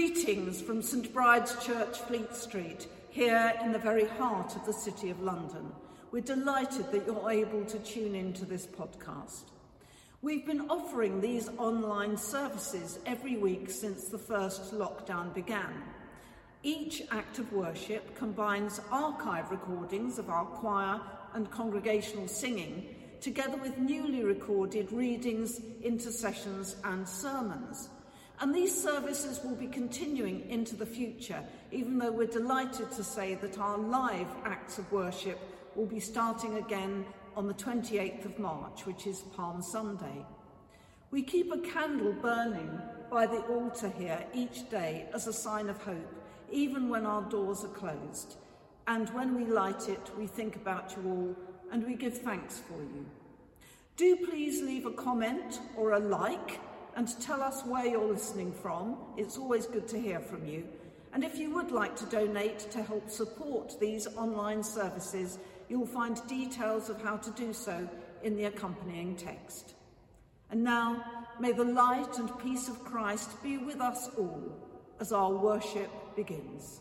Greetings from St Bride's Church, Fleet Street, here in the very heart of the City of London. We're delighted that you're able to tune in to this podcast. We've been offering these online services every week since the first lockdown began. Each act of worship combines archive recordings of our choir and congregational singing together with newly recorded readings, intercessions and sermons. And these services will be continuing into the future, even though we're delighted to say that our live acts of worship will be starting again on the 28th of March, which is Palm Sunday. We keep a candle burning by the altar here each day as a sign of hope, even when our doors are closed. And when we light it, we think about you all and we give thanks for you. Do please leave a comment or a like and tell us where you're listening from. It's always good to hear from you. And if you would like to donate to help support these online services, you'll find details of how to do so in the accompanying text. And now, may the light and peace of Christ be with us all as our worship begins.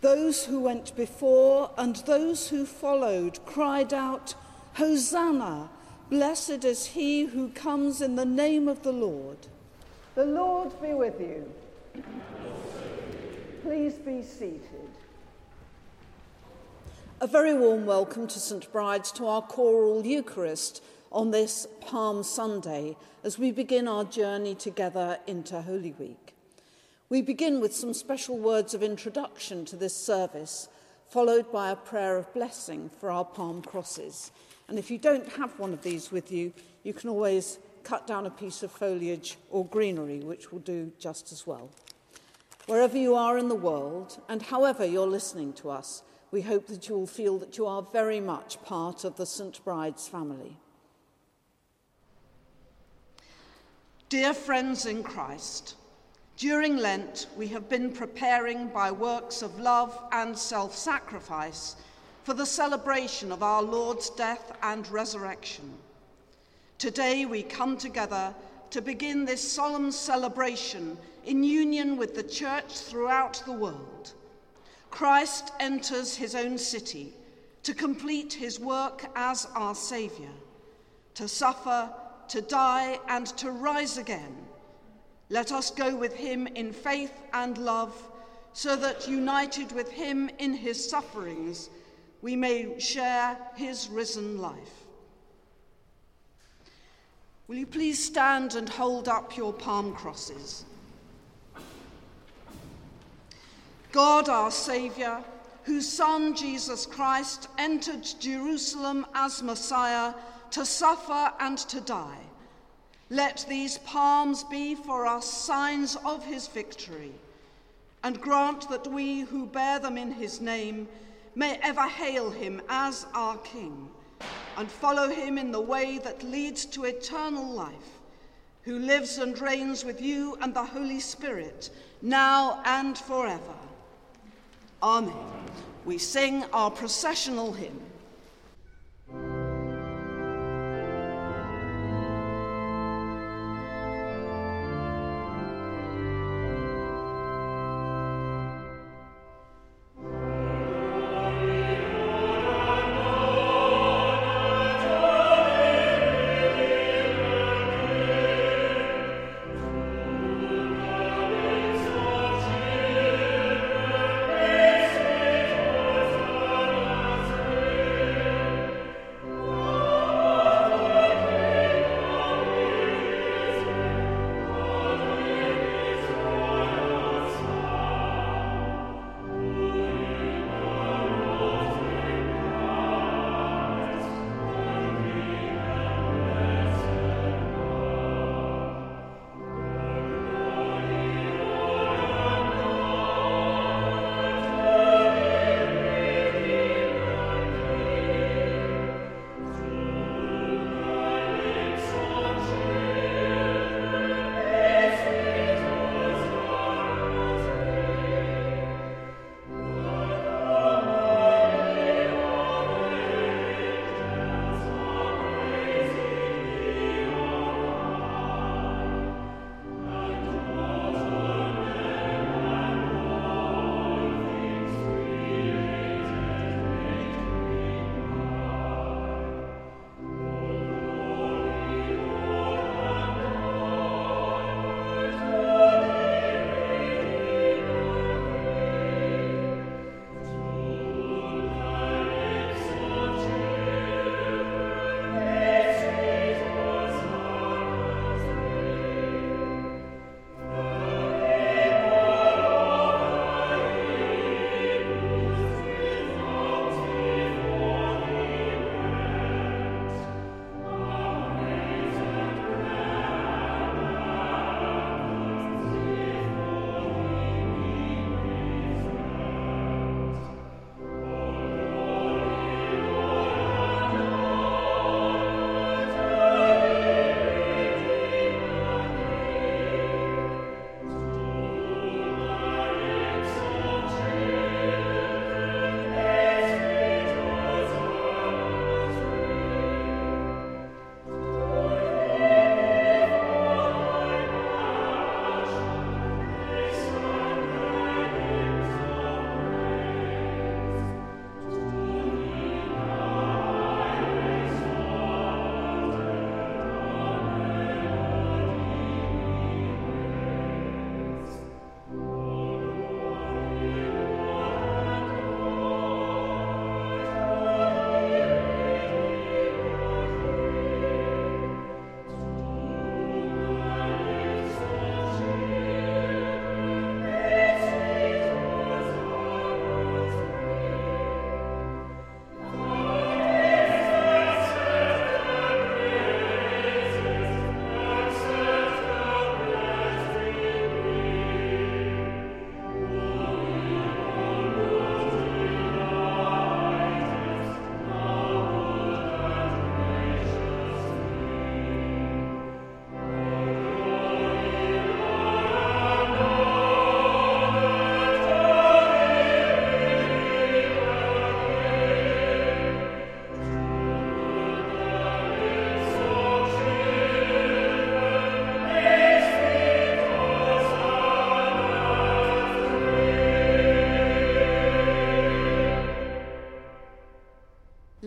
Those who went before and those who followed cried out, Hosanna! Blessed is he who comes in the name of the Lord. The Lord be with you. Please be seated. A very warm welcome to St. Bride's to our choral Eucharist on this Palm Sunday as we begin our journey together into Holy Week. We begin with some special words of introduction to this service, followed by a prayer of blessing for our palm crosses. And if you don't have one of these with you, you can always cut down a piece of foliage or greenery, which will do just as well. Wherever you are in the world, and however you're listening to us, we hope that you will feel that you are very much part of the St. Bride's family. Dear friends in Christ, during Lent, we have been preparing by works of love and self sacrifice for the celebration of our Lord's death and resurrection. Today, we come together to begin this solemn celebration in union with the Church throughout the world. Christ enters his own city to complete his work as our Saviour, to suffer, to die, and to rise again let us go with him in faith and love, so that united with him in his sufferings, we may share his risen life. Will you please stand and hold up your palm crosses? God, our Saviour, whose Son Jesus Christ entered Jerusalem as Messiah to suffer and to die let these palms be for us signs of his victory, and grant that we who bear them in his name may ever hail him as our King and follow him in the way that leads to eternal life, who lives and reigns with you and the Holy Spirit, now and forever. Amen. We sing our processional hymn.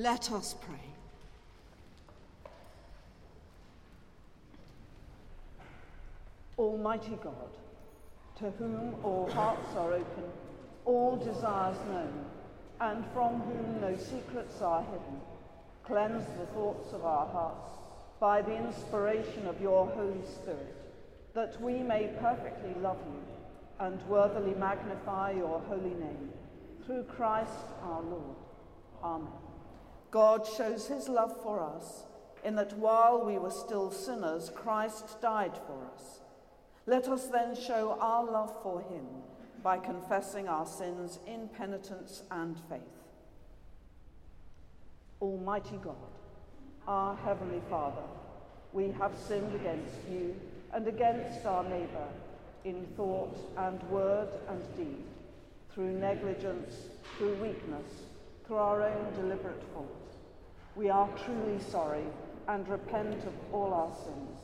Let us pray. Almighty God, to whom all hearts are open, all desires known, and from whom no secrets are hidden, cleanse the thoughts of our hearts by the inspiration of your Holy Spirit, that we may perfectly love you and worthily magnify your holy name, through Christ our Lord. Amen. God shows his love for us in that while we were still sinners, Christ died for us. Let us then show our love for him by confessing our sins in penitence and faith. Almighty God, our Heavenly Father, we have sinned against you and against our neighbour in thought and word and deed, through negligence, through weakness, through our own deliberate fault. We are truly sorry and repent of all our sins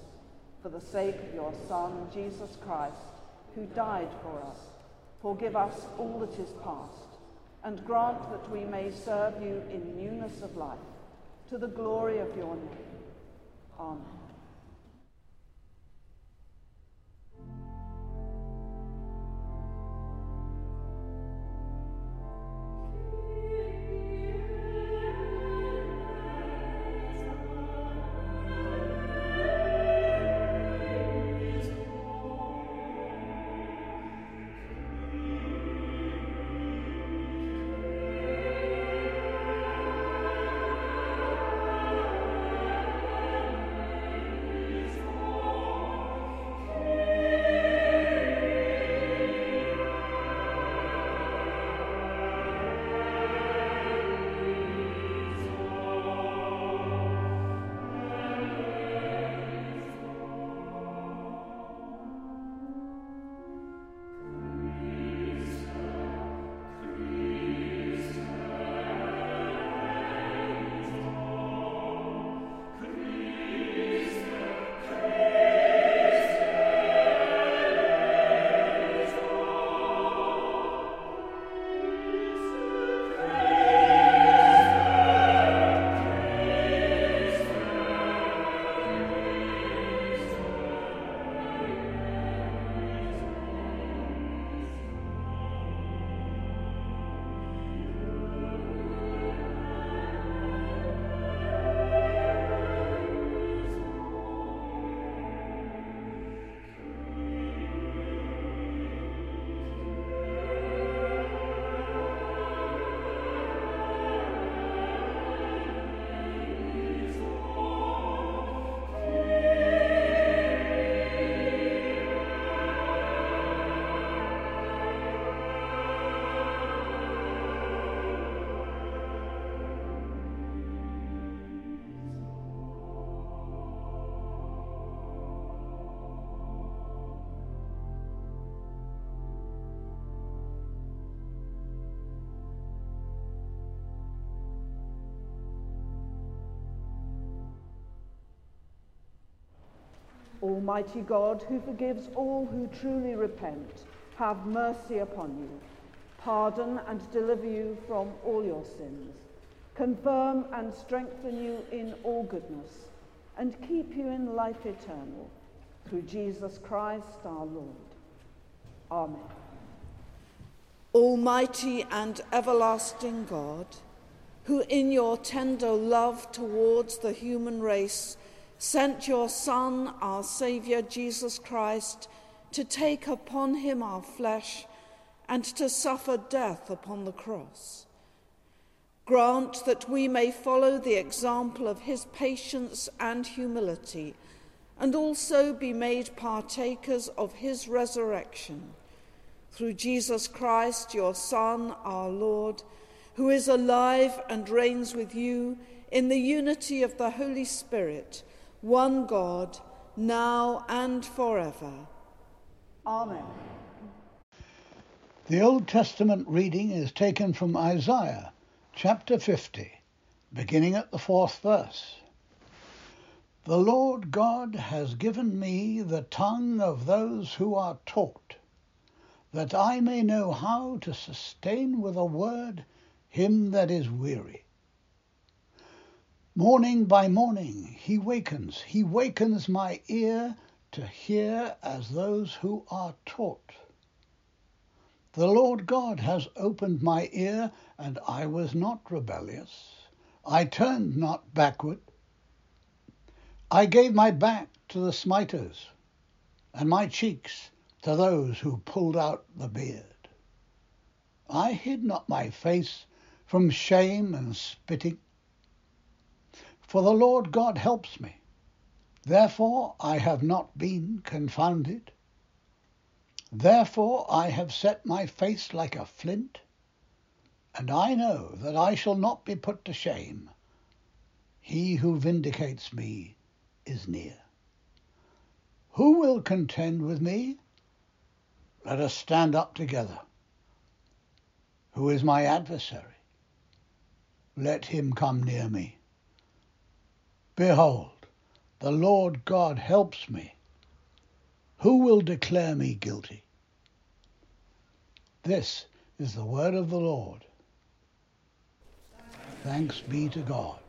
for the sake of your Son, Jesus Christ, who died for us. Forgive us all that is past, and grant that we may serve you in newness of life, to the glory of your name. Amen. Almighty God, who forgives all who truly repent, have mercy upon you, pardon and deliver you from all your sins, confirm and strengthen you in all goodness, and keep you in life eternal, through Jesus Christ our Lord. Amen. Almighty and everlasting God, who in your tender love towards the human race sent your Son, our Saviour Jesus Christ, to take upon him our flesh and to suffer death upon the cross. Grant that we may follow the example of his patience and humility, and also be made partakers of his resurrection. Through Jesus Christ, your Son, our Lord, who is alive and reigns with you in the unity of the Holy Spirit one God, now and forever. Amen. The Old Testament reading is taken from Isaiah chapter 50, beginning at the fourth verse. The Lord God has given me the tongue of those who are taught, that I may know how to sustain with a word him that is weary. Morning by morning he wakens, he wakens my ear to hear as those who are taught. The Lord God has opened my ear, and I was not rebellious. I turned not backward. I gave my back to the smiters, and my cheeks to those who pulled out the beard. I hid not my face from shame and spitting. For the Lord God helps me. Therefore I have not been confounded. Therefore I have set my face like a flint, and I know that I shall not be put to shame. He who vindicates me is near. Who will contend with me? Let us stand up together. Who is my adversary? Let him come near me. Behold, the Lord God helps me. Who will declare me guilty? This is the word of the Lord. Thanks be to God.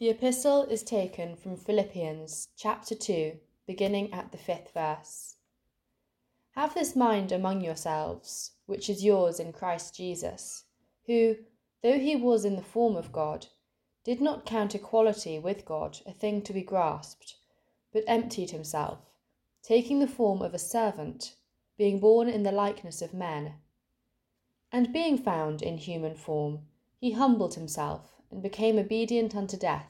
The epistle is taken from Philippians chapter 2, beginning at the fifth verse. Have this mind among yourselves, which is yours in Christ Jesus, who, though he was in the form of God, did not count equality with God a thing to be grasped, but emptied himself, taking the form of a servant, being born in the likeness of men. And being found in human form, he humbled himself and became obedient unto death,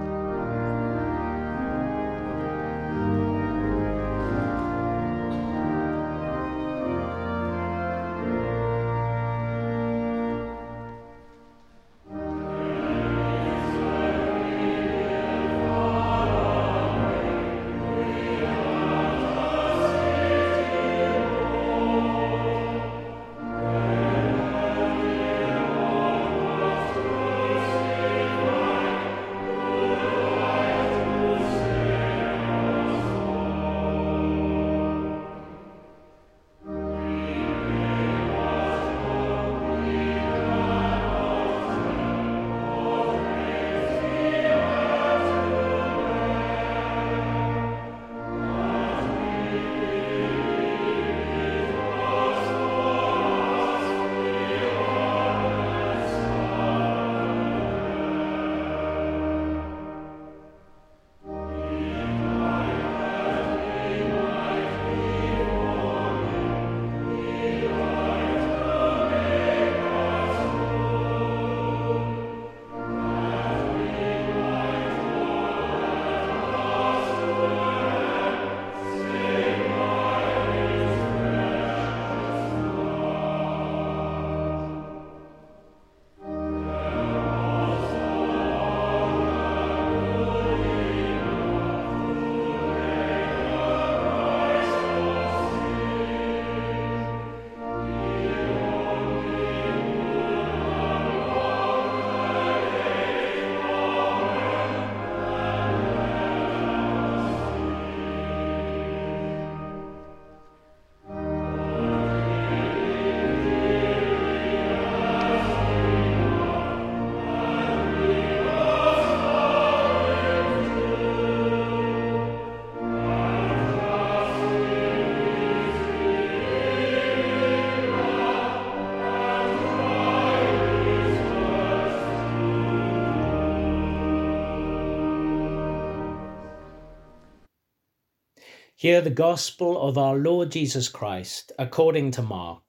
Hear the gospel of our Lord Jesus Christ according to Mark.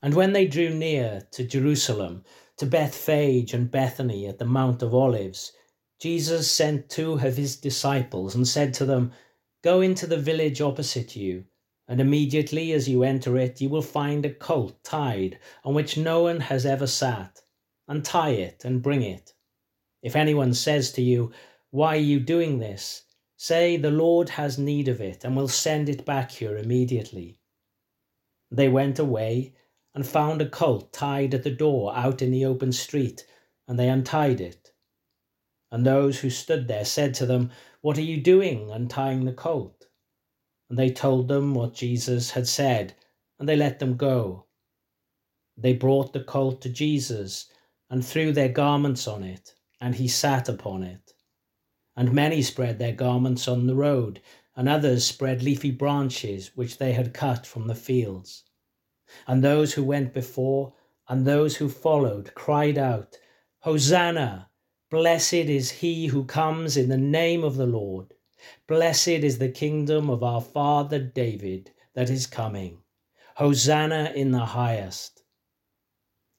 And when they drew near to Jerusalem, to Bethphage and Bethany at the Mount of Olives, Jesus sent two of his disciples and said to them, Go into the village opposite you and immediately as you enter it, you will find a colt tied on which no one has ever sat. Untie it and bring it. If anyone says to you, Why are you doing this? say, The Lord has need of it and will send it back here immediately. They went away and found a colt tied at the door out in the open street, and they untied it. And those who stood there said to them, What are you doing untying the colt? And they told them what Jesus had said, and they let them go. They brought the colt to Jesus and threw their garments on it, and he sat upon it. And many spread their garments on the road, and others spread leafy branches which they had cut from the fields. And those who went before and those who followed cried out, Hosanna! Blessed is he who comes in the name of the Lord. Blessed is the kingdom of our father David that is coming. Hosanna in the highest.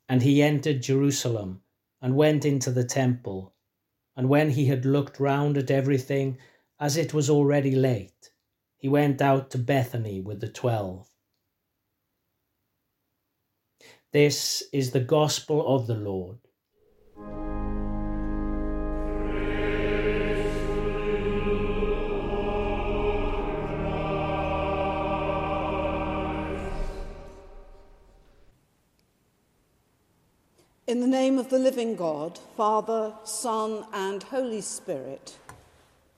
And he entered Jerusalem and went into the temple. And when he had looked round at everything, as it was already late, he went out to Bethany with the twelve. This is the gospel of the Lord. In the name of the living God, Father, Son, and Holy Spirit.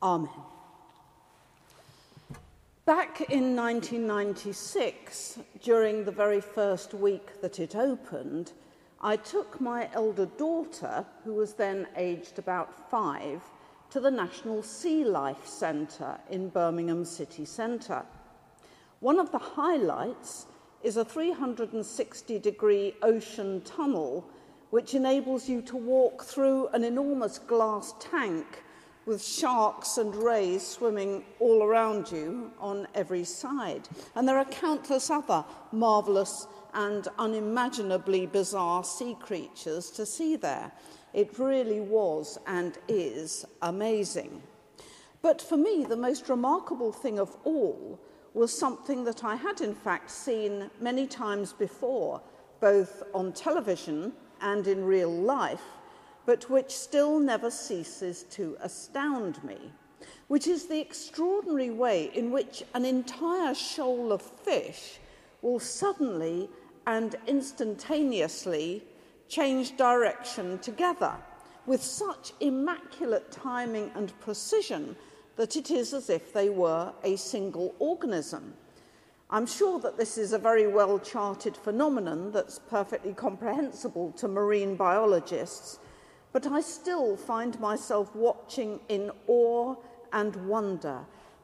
Amen. Back in 1996, during the very first week that it opened, I took my elder daughter, who was then aged about five, to the National Sea Life Centre in Birmingham City Centre. One of the highlights is a 360 degree ocean tunnel which enables you to walk through an enormous glass tank with sharks and rays swimming all around you on every side. And there are countless other marvellous and unimaginably bizarre sea creatures to see there. It really was and is amazing. But for me, the most remarkable thing of all was something that I had in fact seen many times before, both on television and in real life, but which still never ceases to astound me, which is the extraordinary way in which an entire shoal of fish will suddenly and instantaneously change direction together with such immaculate timing and precision that it is as if they were a single organism. I'm sure that this is a very well charted phenomenon that's perfectly comprehensible to marine biologists, but I still find myself watching in awe and wonder,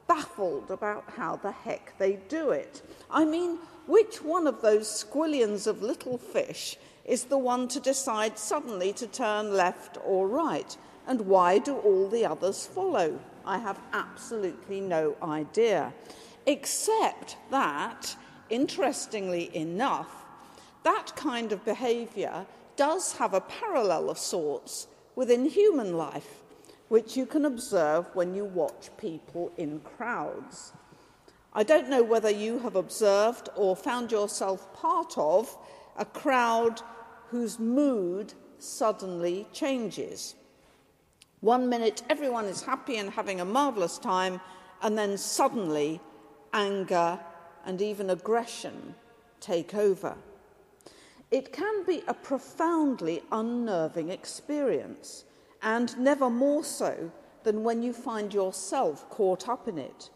baffled about how the heck they do it. I mean, which one of those squillions of little fish is the one to decide suddenly to turn left or right? And why do all the others follow? I have absolutely no idea except that, interestingly enough, that kind of behaviour does have a parallel of sorts within human life, which you can observe when you watch people in crowds. I don't know whether you have observed or found yourself part of a crowd whose mood suddenly changes. One minute everyone is happy and having a marvellous time, and then suddenly anger, and even aggression take over. It can be a profoundly unnerving experience, and never more so than when you find yourself caught up in it,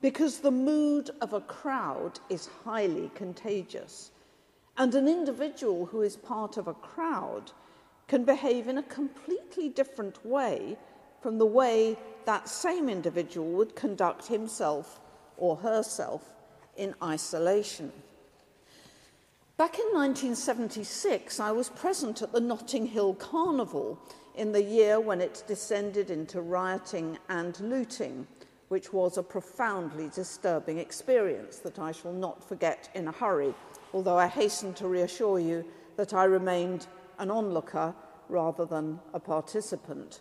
because the mood of a crowd is highly contagious, and an individual who is part of a crowd can behave in a completely different way from the way that same individual would conduct himself or herself in isolation. Back in 1976, I was present at the Notting Hill Carnival in the year when it descended into rioting and looting, which was a profoundly disturbing experience that I shall not forget in a hurry, although I hasten to reassure you that I remained an onlooker rather than a participant.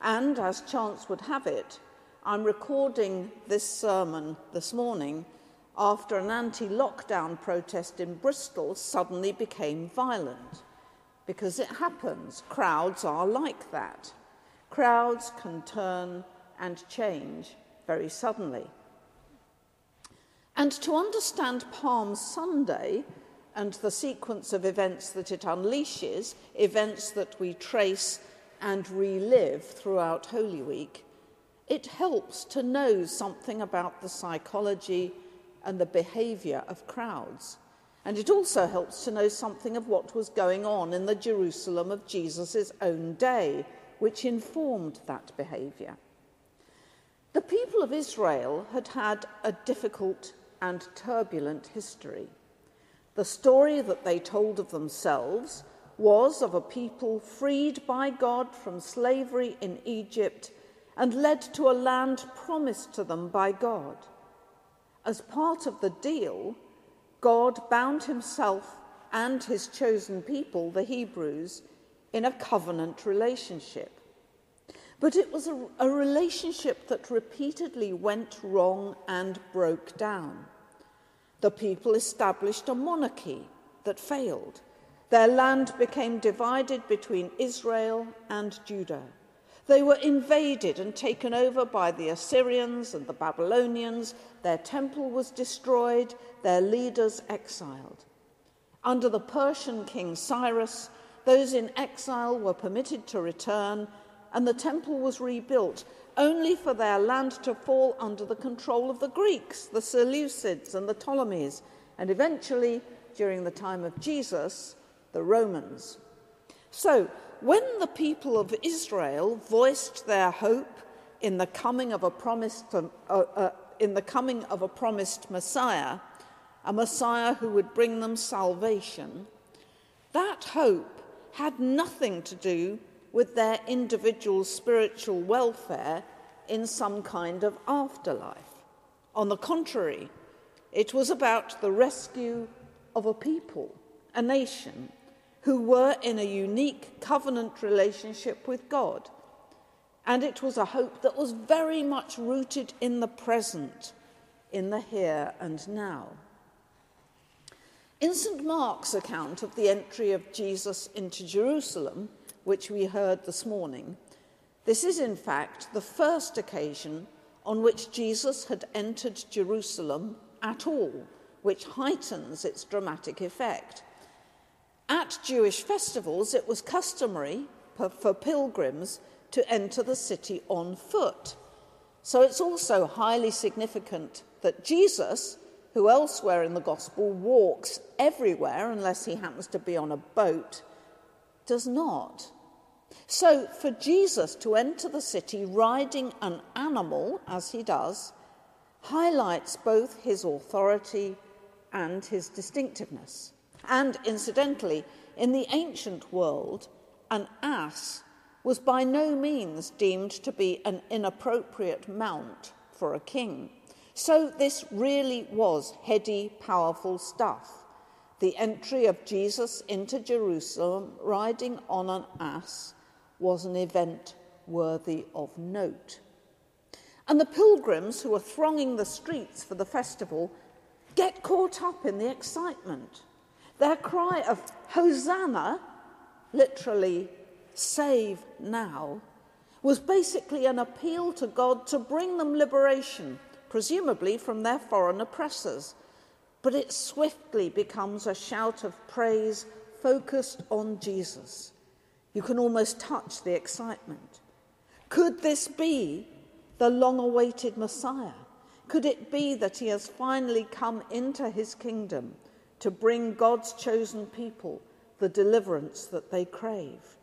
And, as chance would have it, I'm recording this sermon this morning after an anti lockdown protest in Bristol suddenly became violent. Because it happens, crowds are like that. Crowds can turn and change very suddenly. And to understand Palm Sunday and the sequence of events that it unleashes, events that we trace and relive throughout Holy Week, it helps to know something about the psychology and the behavior of crowds. And it also helps to know something of what was going on in the Jerusalem of Jesus' own day, which informed that behavior. The people of Israel had had a difficult and turbulent history. The story that they told of themselves was of a people freed by God from slavery in Egypt and led to a land promised to them by God. As part of the deal, God bound himself and his chosen people, the Hebrews, in a covenant relationship. But it was a, a, relationship that repeatedly went wrong and broke down. The people established a monarchy that failed. Their land became divided between Israel and Judah. They were invaded and taken over by the Assyrians and the Babylonians. Their temple was destroyed, their leaders exiled. Under the Persian king Cyrus, those in exile were permitted to return, and the temple was rebuilt, only for their land to fall under the control of the Greeks, the Seleucids, and the Ptolemies, and eventually, during the time of Jesus, the Romans. So, when the people of Israel voiced their hope in the coming of a promised, uh, uh, in the coming of a promised Messiah, a Messiah who would bring them salvation, that hope had nothing to do with their individual spiritual welfare in some kind of afterlife. On the contrary, it was about the rescue of a people, a nation, who were in a unique covenant relationship with God. And it was a hope that was very much rooted in the present, in the here and now. In St. Mark's account of the entry of Jesus into Jerusalem, which we heard this morning, this is in fact the first occasion on which Jesus had entered Jerusalem at all, which heightens its dramatic effect. At Jewish festivals, it was customary for pilgrims to enter the city on foot. So it's also highly significant that Jesus, who elsewhere in the Gospel walks everywhere unless he happens to be on a boat, does not. So for Jesus to enter the city riding an animal, as he does, highlights both his authority and his distinctiveness. And incidentally, in the ancient world, an ass was by no means deemed to be an inappropriate mount for a king. So this really was heady, powerful stuff. The entry of Jesus into Jerusalem riding on an ass was an event worthy of note. And the pilgrims who are thronging the streets for the festival get caught up in the excitement. Their cry of Hosanna, literally, save now, was basically an appeal to God to bring them liberation, presumably from their foreign oppressors. But it swiftly becomes a shout of praise focused on Jesus. You can almost touch the excitement. Could this be the long awaited Messiah? Could it be that he has finally come into his kingdom to bring God's chosen people the deliverance that they crave.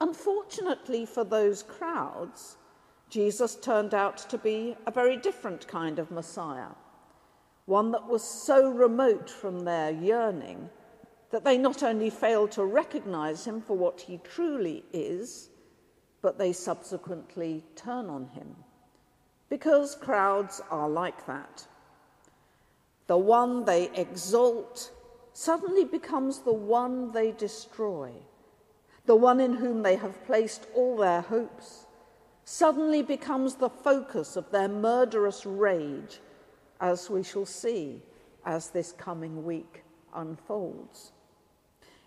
Unfortunately for those crowds, Jesus turned out to be a very different kind of Messiah, one that was so remote from their yearning that they not only failed to recognize him for what he truly is, but they subsequently turn on him. Because crowds are like that the one they exalt, suddenly becomes the one they destroy. The one in whom they have placed all their hopes suddenly becomes the focus of their murderous rage, as we shall see as this coming week unfolds.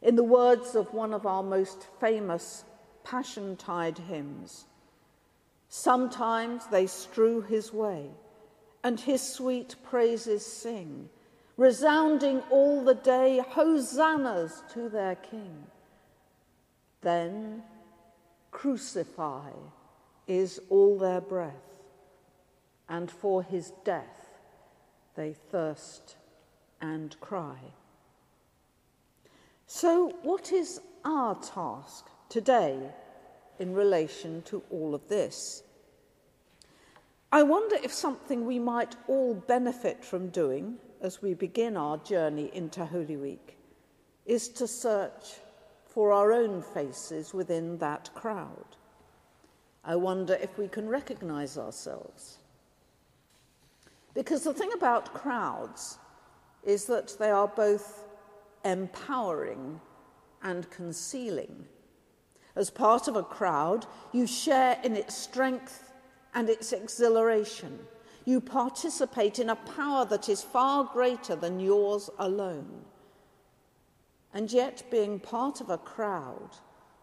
In the words of one of our most famous Passiontide hymns, sometimes they strew his way and his sweet praises sing, resounding all the day, hosannas to their King. Then crucify is all their breath, and for his death they thirst and cry. So, what is our task today in relation to all of this? I wonder if something we might all benefit from doing as we begin our journey into Holy Week is to search for our own faces within that crowd. I wonder if we can recognize ourselves. Because the thing about crowds is that they are both empowering and concealing. As part of a crowd, you share in its strength and its exhilaration. You participate in a power that is far greater than yours alone. And yet, being part of a crowd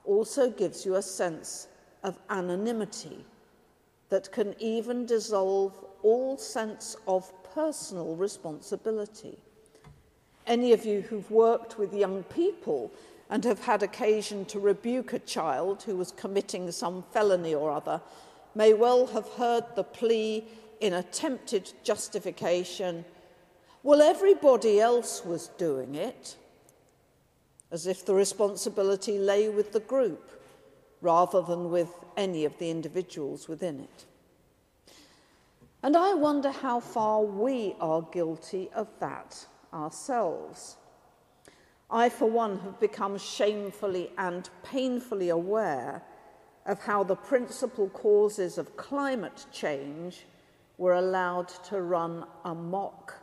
also gives you a sense of anonymity that can even dissolve all sense of personal responsibility. Any of you who've worked with young people and have had occasion to rebuke a child who was committing some felony or other may well have heard the plea in attempted justification well, everybody else was doing it, as if the responsibility lay with the group rather than with any of the individuals within it. And I wonder how far we are guilty of that ourselves. I, for one, have become shamefully and painfully aware of how the principal causes of climate change were allowed to run amok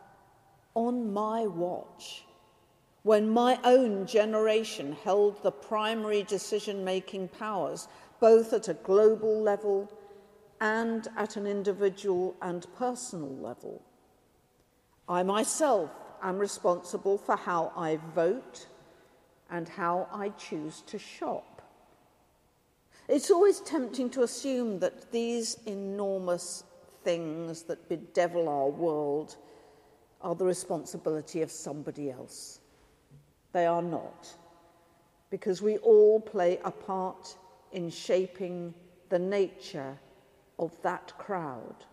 on my watch, when my own generation held the primary decision making powers, both at a global level and at an individual and personal level. I myself am responsible for how I vote and how I choose to shop. It's always tempting to assume that these enormous things that bedevil our world are the responsibility of somebody else. They are not, because we all play a part in shaping the nature of that crowd,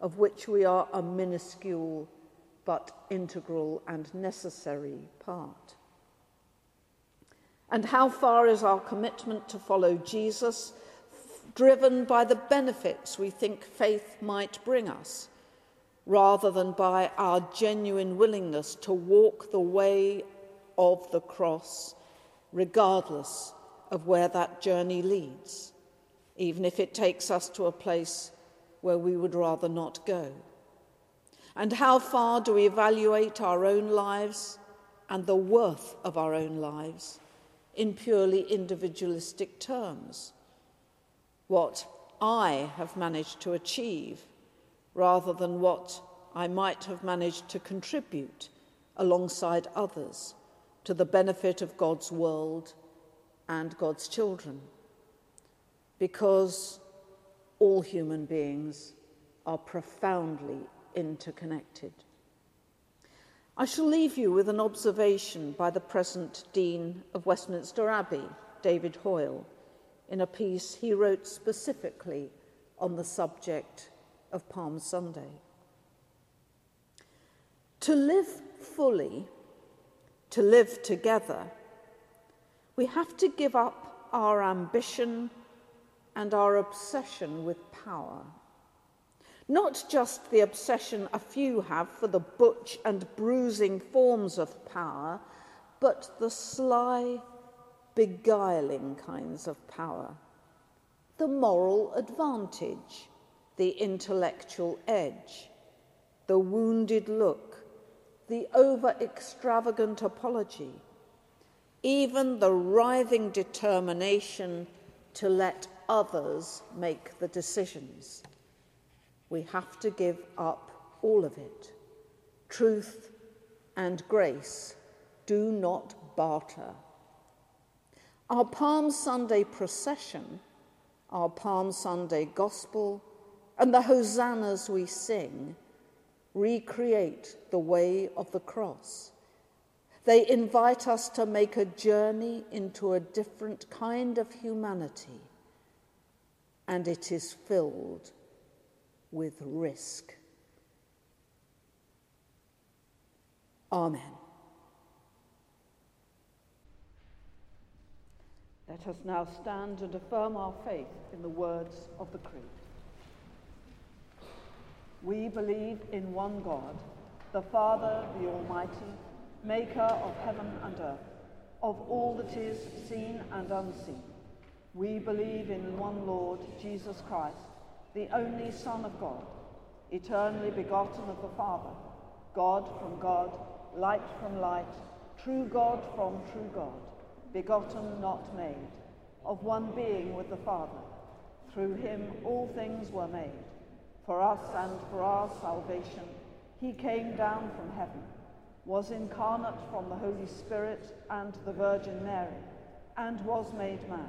of which we are a minuscule but integral and necessary part. And how far is our commitment to follow Jesus driven by the benefits we think faith might bring us, rather than by our genuine willingness to walk the way of the cross, regardless of where that journey leads? even if it takes us to a place where we would rather not go? And how far do we evaluate our own lives and the worth of our own lives in purely individualistic terms? What I have managed to achieve rather than what I might have managed to contribute alongside others to the benefit of God's world and God's children because all human beings are profoundly interconnected. I shall leave you with an observation by the present Dean of Westminster Abbey, David Hoyle, in a piece he wrote specifically on the subject of Palm Sunday. To live fully, to live together, we have to give up our ambition and our obsession with power. Not just the obsession a few have for the butch and bruising forms of power, but the sly, beguiling kinds of power. The moral advantage, the intellectual edge, the wounded look, the over extravagant apology, even the writhing determination to let others make the decisions. We have to give up all of it. Truth and grace do not barter. Our Palm Sunday procession, our Palm Sunday gospel, and the hosannas we sing recreate the way of the cross. They invite us to make a journey into a different kind of humanity and it is filled with risk. Amen. Let us now stand and affirm our faith in the words of the Creed. We believe in one God, the Father, the Almighty, maker of heaven and earth, of all that is seen and unseen we believe in one Lord, Jesus Christ, the only Son of God, eternally begotten of the Father, God from God, light from light, true God from true God, begotten, not made, of one being with the Father. Through him all things were made. For us and for our salvation, he came down from heaven, was incarnate from the Holy Spirit and the Virgin Mary, and was made man.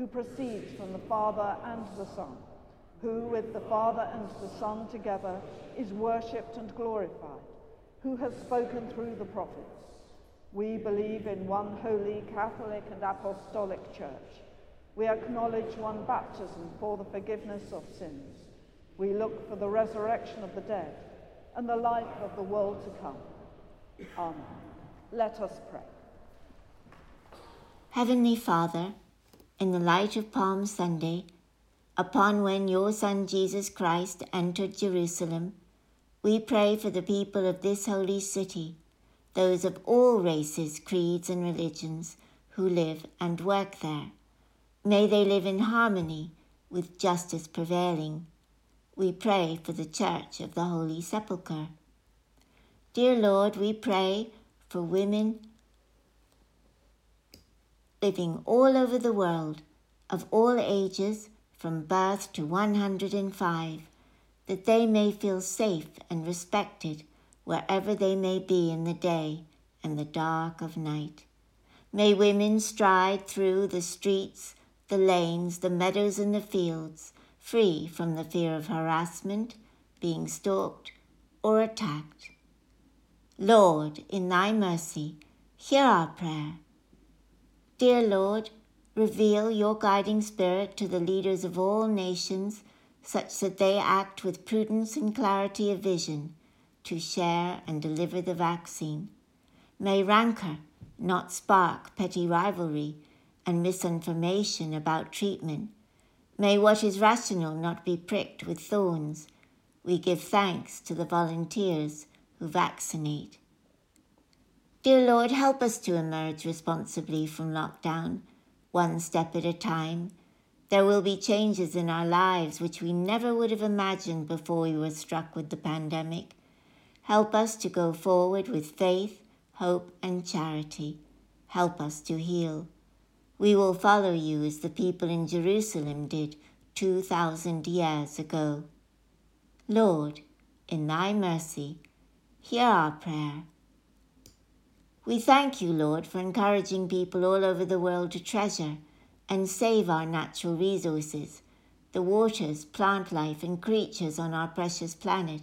who proceeds from the Father and the Son, who with the Father and the Son together is worshipped and glorified, who has spoken through the prophets. We believe in one holy, Catholic, and Apostolic Church. We acknowledge one baptism for the forgiveness of sins. We look for the resurrection of the dead and the life of the world to come. Amen. Let us pray. Heavenly Father, in the light of Palm Sunday, upon when your Son Jesus Christ entered Jerusalem, we pray for the people of this holy city, those of all races, creeds, and religions who live and work there. May they live in harmony with justice prevailing. We pray for the Church of the Holy Sepulchre. Dear Lord, we pray for women living all over the world, of all ages, from birth to 105, that they may feel safe and respected wherever they may be in the day and the dark of night. May women stride through the streets, the lanes, the meadows, and the fields, free from the fear of harassment, being stalked, or attacked. Lord, in thy mercy, hear our prayer. Dear Lord, reveal your guiding spirit to the leaders of all nations, such that they act with prudence and clarity of vision to share and deliver the vaccine. May rancor not spark petty rivalry and misinformation about treatment. May what is rational not be pricked with thorns. We give thanks to the volunteers who vaccinate. Dear Lord, help us to emerge responsibly from lockdown, one step at a time. There will be changes in our lives which we never would have imagined before we were struck with the pandemic. Help us to go forward with faith, hope, and charity. Help us to heal. We will follow you as the people in Jerusalem did 2,000 years ago. Lord, in thy mercy, Hear our prayer. We thank you, Lord, for encouraging people all over the world to treasure and save our natural resources, the waters, plant life, and creatures on our precious planet.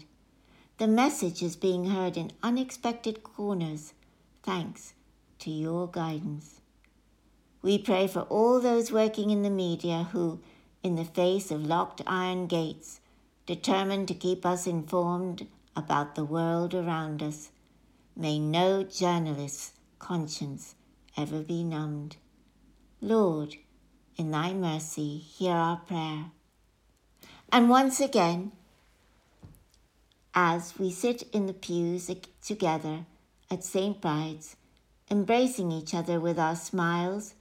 The message is being heard in unexpected corners, thanks to your guidance. We pray for all those working in the media who, in the face of locked iron gates, determined to keep us informed about the world around us. May no journalist's conscience ever be numbed. Lord, in thy mercy, hear our prayer. And once again, as we sit in the pews together at St. Bride's, embracing each other with our smiles,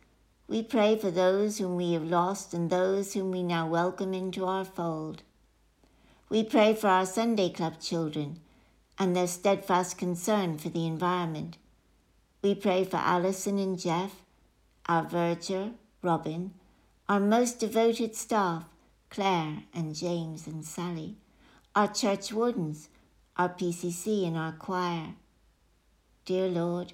we pray for those whom we have lost and those whom we now welcome into our fold. We pray for our Sunday Club children and their steadfast concern for the environment. We pray for Allison and Jeff, our verger, Robin, our most devoted staff, Claire and James and Sally, our church wardens, our PCC and our choir. Dear Lord,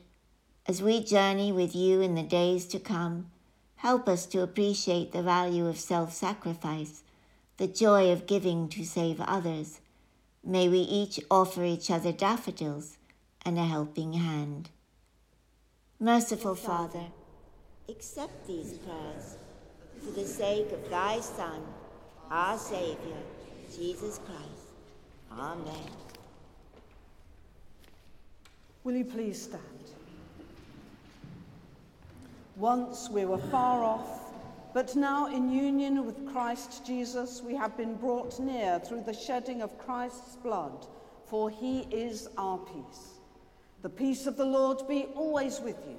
as we journey with you in the days to come, help us to appreciate the value of self sacrifice the joy of giving to save others. May we each offer each other daffodils and a helping hand. Merciful Father, accept these prayers for the sake of thy Son, our Saviour, Jesus Christ. Amen. Will you please stand? Once we were far off but now, in union with Christ Jesus, we have been brought near through the shedding of Christ's blood, for he is our peace. The peace of the Lord be always with you.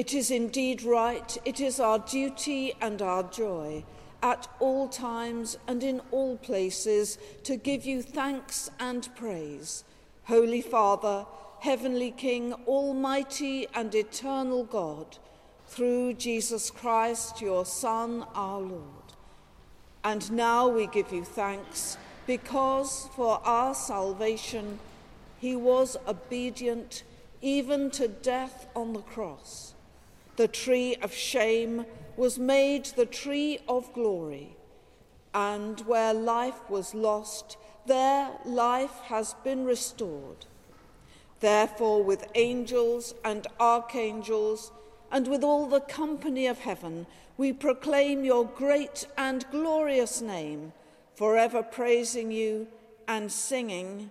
It is indeed right, it is our duty and our joy at all times and in all places to give you thanks and praise. Holy Father, Heavenly King, Almighty and eternal God, through Jesus Christ, your Son, our Lord. And now we give you thanks because for our salvation he was obedient even to death on the cross the tree of shame was made the tree of glory. And where life was lost, there life has been restored. Therefore, with angels and archangels, and with all the company of heaven, we proclaim your great and glorious name, forever praising you and singing.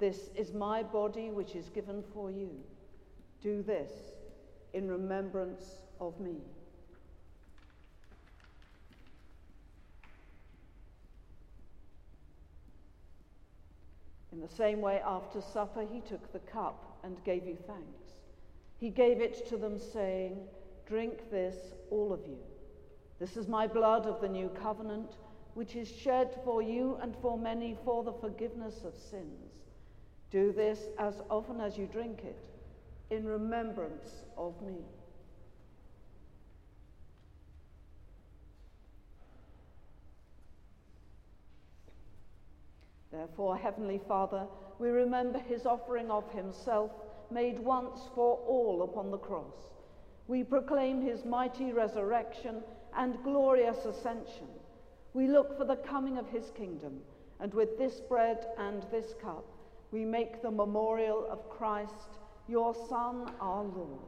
This is my body which is given for you. Do this in remembrance of me. In the same way, after supper, he took the cup and gave you thanks. He gave it to them, saying, Drink this, all of you. This is my blood of the new covenant, which is shed for you and for many for the forgiveness of sins. Do this as often as you drink it, in remembrance of me. Therefore, Heavenly Father, we remember his offering of himself made once for all upon the cross. We proclaim his mighty resurrection and glorious ascension. We look for the coming of his kingdom, and with this bread and this cup, we make the memorial of Christ, your Son, our Lord.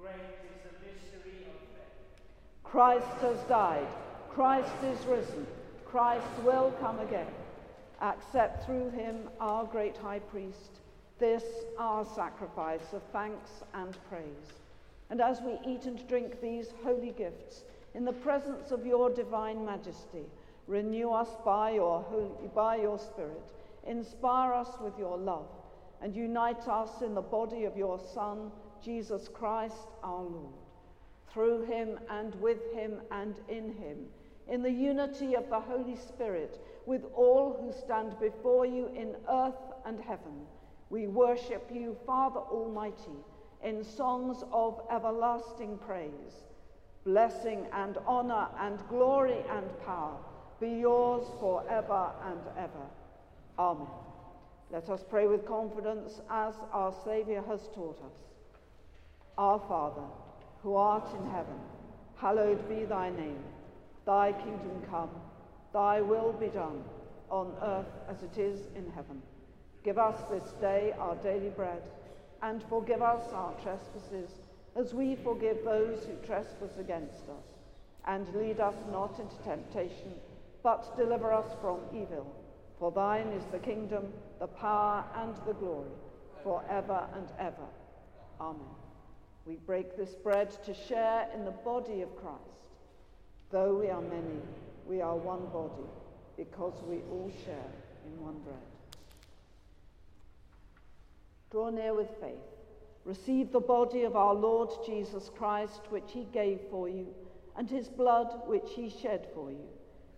Great is the mystery of faith. Christ has died. Christ is risen. Christ will come again. Accept through him, our great high priest, this our sacrifice of thanks and praise. And as we eat and drink these holy gifts in the presence of your divine majesty, renew us by your, holy, by your Spirit, inspire us with your love, and unite us in the body of your Son, Jesus Christ our Lord. Through him and with him and in him, in the unity of the Holy Spirit, with all who stand before you in earth and heaven, we worship you, Father Almighty, in songs of everlasting praise. Blessing and honor and glory and power be yours forever and ever. Amen. Let us pray with confidence as our Saviour has taught us. Our Father, who art in heaven, hallowed be thy name. Thy kingdom come, thy will be done, on earth as it is in heaven. Give us this day our daily bread, and forgive us our trespasses, as we forgive those who trespass against us. And lead us not into temptation, but deliver us from evil. For thine is the kingdom, the power, and the glory, for ever and ever. Amen. We break this bread to share in the body of Christ. Though we are many, we are one body, because we all share in one bread. Draw near with faith. Receive the body of our Lord Jesus Christ, which he gave for you, and his blood, which he shed for you.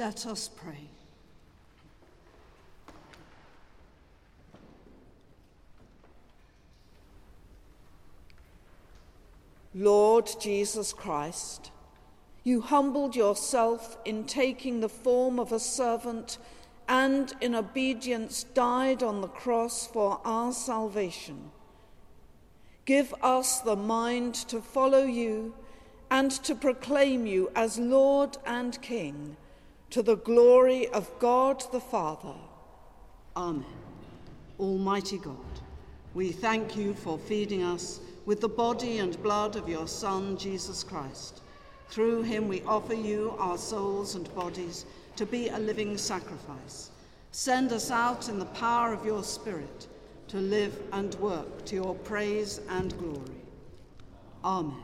Let us pray. Lord Jesus Christ, you humbled yourself in taking the form of a servant and in obedience died on the cross for our salvation. Give us the mind to follow you and to proclaim you as Lord and King to the glory of God the Father. Amen. Almighty God, we thank you for feeding us with the body and blood of your Son, Jesus Christ. Through him we offer you our souls and bodies to be a living sacrifice. Send us out in the power of your Spirit to live and work to your praise and glory. Amen.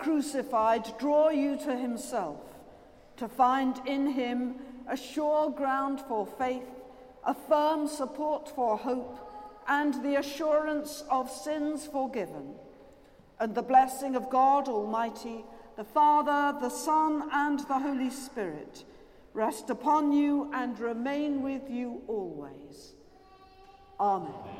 Crucified draw you to himself, to find in him a sure ground for faith, a firm support for hope, and the assurance of sins forgiven. And the blessing of God Almighty, the Father, the Son, and the Holy Spirit rest upon you and remain with you always. Amen. Amen.